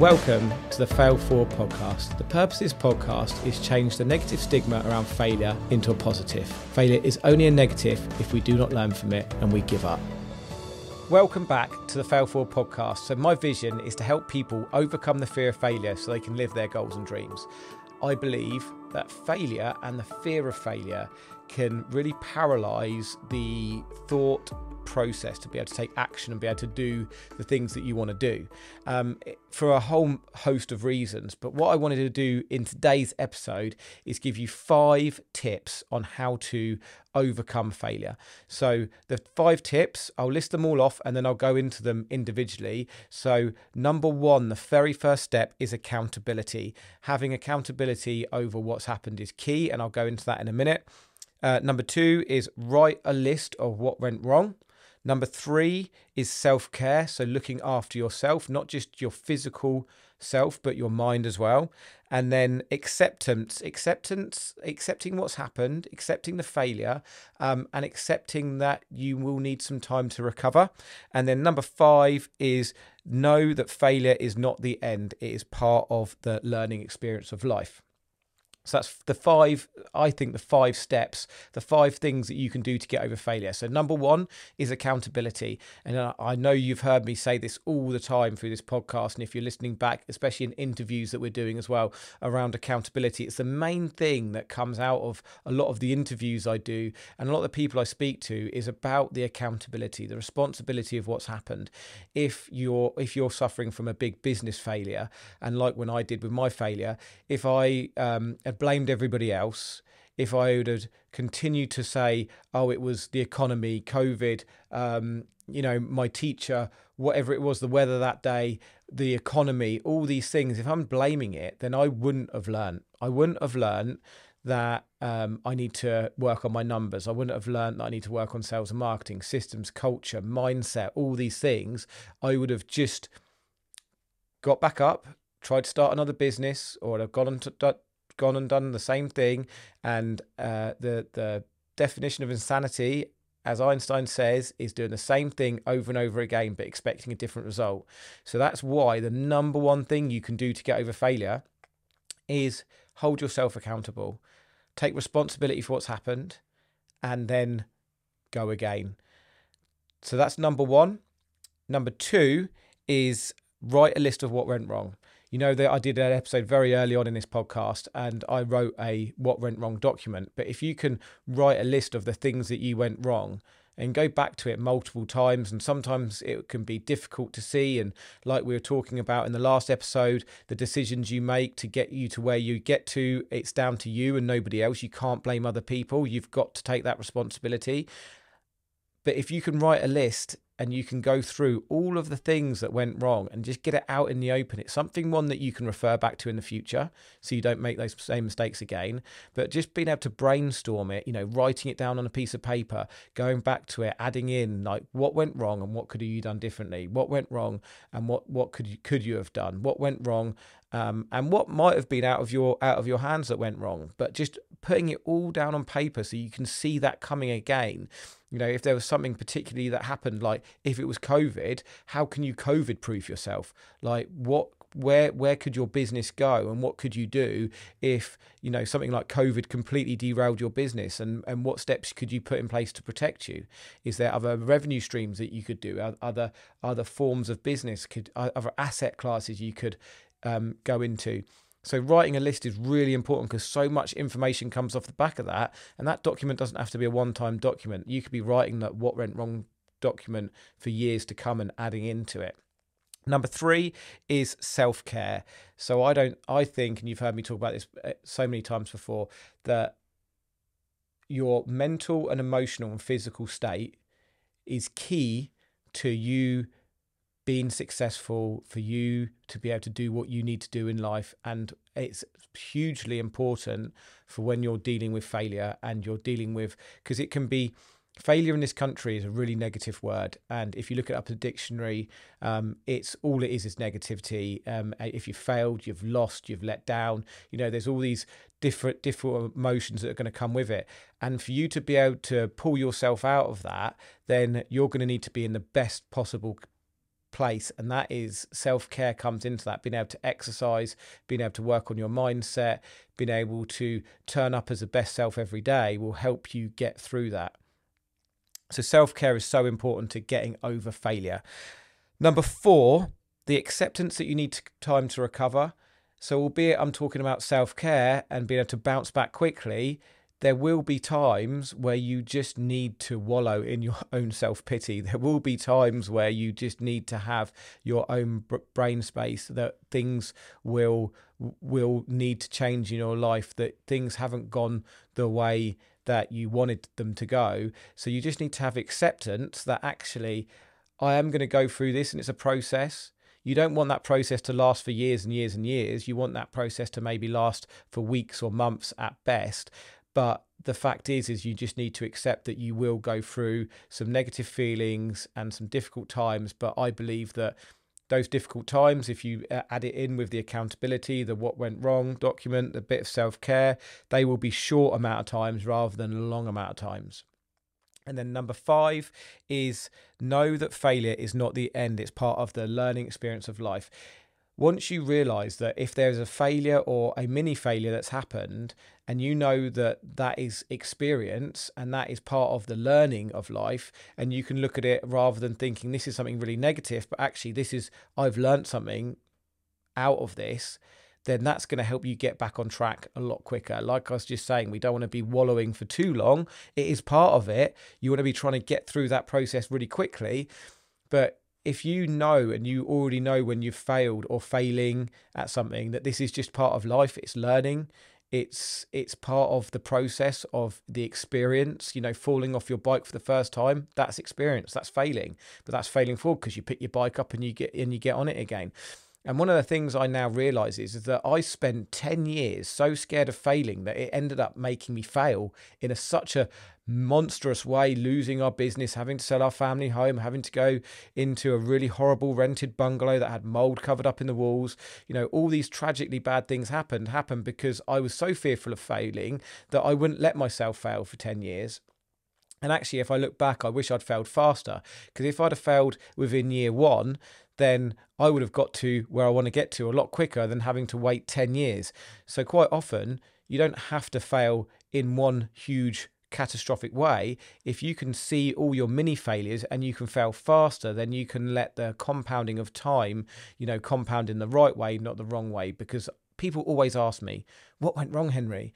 Welcome to the Fail Forward podcast. The purpose of this podcast is change the negative stigma around failure into a positive. Failure is only a negative if we do not learn from it and we give up. Welcome back to the Fail Forward podcast. So, my vision is to help people overcome the fear of failure so they can live their goals and dreams. I believe that failure and the fear of failure can really paralyze the thought process to be able to take action and be able to do the things that you want to do um, for a whole host of reasons. But what I wanted to do in today's episode is give you five tips on how to overcome failure. So, the five tips, I'll list them all off and then I'll go into them individually. So, number one, the very first step is accountability. Having accountability over what's happened is key, and I'll go into that in a minute. Uh, number two is write a list of what went wrong. Number three is self care. So looking after yourself, not just your physical self, but your mind as well. And then acceptance, acceptance, accepting what's happened, accepting the failure, um, and accepting that you will need some time to recover. And then number five is know that failure is not the end, it is part of the learning experience of life. So that's the five, I think, the five steps, the five things that you can do to get over failure. So, number one is accountability. And I know you've heard me say this all the time through this podcast. And if you're listening back, especially in interviews that we're doing as well around accountability, it's the main thing that comes out of a lot of the interviews I do and a lot of the people I speak to is about the accountability, the responsibility of what's happened. If you're if you're suffering from a big business failure, and like when I did with my failure, if I um, had blamed everybody else, if I would have continued to say, oh, it was the economy, COVID, um, you know, my teacher, whatever it was, the weather that day, the economy, all these things, if I'm blaming it, then I wouldn't have learned. I wouldn't have learned that um, I need to work on my numbers. I wouldn't have learned that I need to work on sales and marketing, systems, culture, mindset, all these things. I would have just got back up, tried to start another business, or I'd have gone on to, gone and done the same thing. And uh, the the definition of insanity, as Einstein says, is doing the same thing over and over again, but expecting a different result. So that's why the number one thing you can do to get over failure is hold yourself accountable, take responsibility for what's happened, and then go again. So that's number one. Number two is write a list of what went wrong. You know that I did an episode very early on in this podcast and I wrote a what went wrong document. But if you can write a list of the things that you went wrong and go back to it multiple times and sometimes it can be difficult to see and like we were talking about in the last episode the decisions you make to get you to where you get to it's down to you and nobody else. You can't blame other people. You've got to take that responsibility. But if you can write a list and you can go through all of the things that went wrong and just get it out in the open. It's something one that you can refer back to in the future so you don't make those same mistakes again. But just being able to brainstorm it, you know, writing it down on a piece of paper, going back to it, adding in like what went wrong and what could you done differently? What went wrong and what what could you could you have done? What went wrong um, and what might have been out of your out of your hands that went wrong? But just putting it all down on paper so you can see that coming again you know, if there was something particularly that happened, like if it was COVID, how can you COVID proof yourself? Like what where where could your business go and what could you do if you know something like covid completely derailed your business and and what steps could you put in place to protect you is there other revenue streams that you could do other other forms of business could other asset classes you could um, go into so writing a list is really important because so much information comes off the back of that, and that document doesn't have to be a one-time document. You could be writing that what went wrong document for years to come and adding into it. Number three is self care. So I don't, I think, and you've heard me talk about this uh, so many times before, that your mental and emotional and physical state is key to you being successful, for you to be able to do what you need to do in life. And it's hugely important for when you're dealing with failure and you're dealing with, because it can be, failure in this country is a really negative word and if you look it up in the dictionary um, it's all it is is negativity. Um, if you failed you've lost you've let down. You know there's all these different different emotions that are going to come with it. And for you to be able to pull yourself out of that then you're going to need to be in the best possible place and that is self-care comes into that. Being able to exercise being able to work on your mindset being able to turn up as the best self every day will help you get through that so self-care is so important to getting over failure. Number 4 the acceptance that you need time to recover. So albeit i'm talking about self-care and being able to bounce back quickly there will be times where you just need to wallow in your own self pity. There will be times where you just need to have your own brain space. That things will will need to change in your life. That things haven't gone the way that you wanted them to go. So you just need to have acceptance that actually I am going to go through this, and it's a process. You don't want that process to last for years and years and years. You want that process to maybe last for weeks or months at best but the fact is is you just need to accept that you will go through some negative feelings and some difficult times. But i believe that those difficult times if you uh, add it in with the accountability the what went wrong document the bit of self-care they will be short amount of times rather than long amount of times. And then number five is know that failure is not the end it's part of the learning experience of life once you realize that if there's a failure or a mini failure that's happened and you know that that is experience and that is part of the learning of life and you can look at it rather than thinking this is something really negative but actually this is i've learned something out of this then that's going to help you get back on track a lot quicker. Like I was just saying, we don't want to be wallowing for too long. It is part of it. You want to be trying to get through that process really quickly. But if you know and you already know when you've failed or failing at something that this is just part of life it's learning. It's it's part of the process of the experience you know falling off your bike for the first time that's experience that's failing. But that's failing forward because you pick your bike up and you get and you get on it again and one of the things I now realize is, is that I spent 10 years so scared of failing that it ended up making me fail in a, such a monstrous way, losing our business, having to sell our family home, having to go into a really horrible rented bungalow that had mold covered up in the walls. You know, all these tragically bad things happened, happened because I was so fearful of failing that I wouldn't let myself fail for 10 years. And actually, if I look back, I wish I'd failed faster. Because if I'd have failed within year one, then I would have got to where I want to get to a lot quicker than having to wait 10 years. So, quite often, you don't have to fail in one huge catastrophic way. If you can see all your mini failures and you can fail faster, then you can let the compounding of time, you know, compound in the right way, not the wrong way. Because people always ask me, What went wrong, Henri?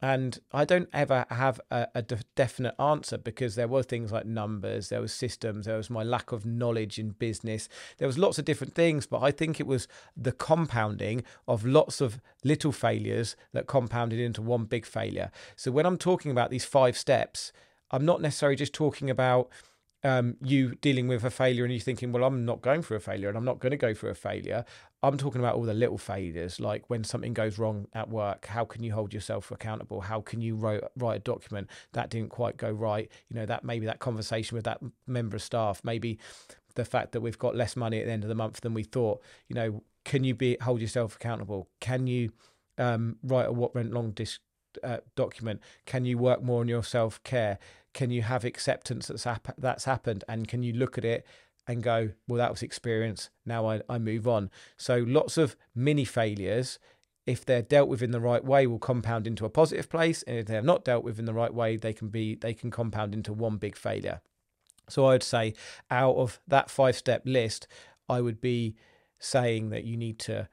And I don't ever have a, a de- definite answer because there were things like numbers, there was systems, there was my lack of knowledge in business, there was lots of different things. But I think it was the compounding of lots of little failures that compounded into one big failure. So when I'm talking about these five steps, I'm not necessarily just talking about um, you dealing with a failure and you thinking, well, I'm not going through a failure and I'm not going to go through a failure. I'm talking about all the little failures, like when something goes wrong at work, how can you hold yourself accountable? How can you write, write a document that didn't quite go right? You know, that maybe that conversation with that member of staff, maybe the fact that we've got less money at the end of the month than we thought. You know, can you be hold yourself accountable? Can you um, write a what went wrong disc, uh, document? Can you work more on your self care? Can you have acceptance that's hap- that's happened, and can you look at it and go, well, that was experience. Now I, I move on. So lots of mini failures, if they're dealt with in the right way, will compound into a positive place. And if they're not dealt with in the right way, they can be they can compound into one big failure. So I would say out of that five step list, I would be saying that you need to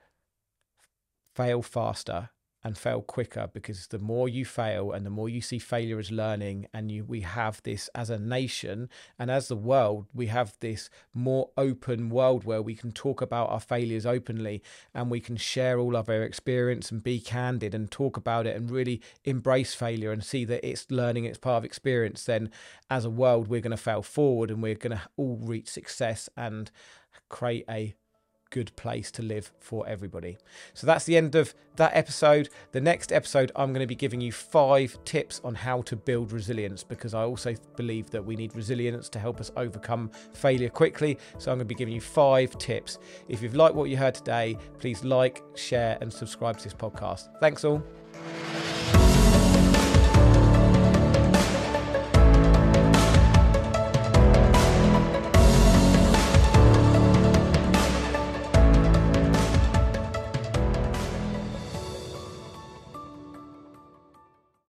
fail faster and fail quicker because the more you fail and the more you see failure as learning and you we have this as a nation and as the world we have this more open world where we can talk about our failures openly and we can share all of our experience and be candid and talk about it and really embrace failure and see that it's learning it's part of experience then as a world we're going to fail forward and we're going to all reach success and create a good place to live for everybody. So that's the end of that episode. The next episode, I'm going to be giving you five tips on how to build resilience because I also believe that we need resilience to help us overcome failure quickly. So I'm going to be giving you five tips. If you've liked what you heard today, please like, share, and subscribe to this podcast. Thanks all.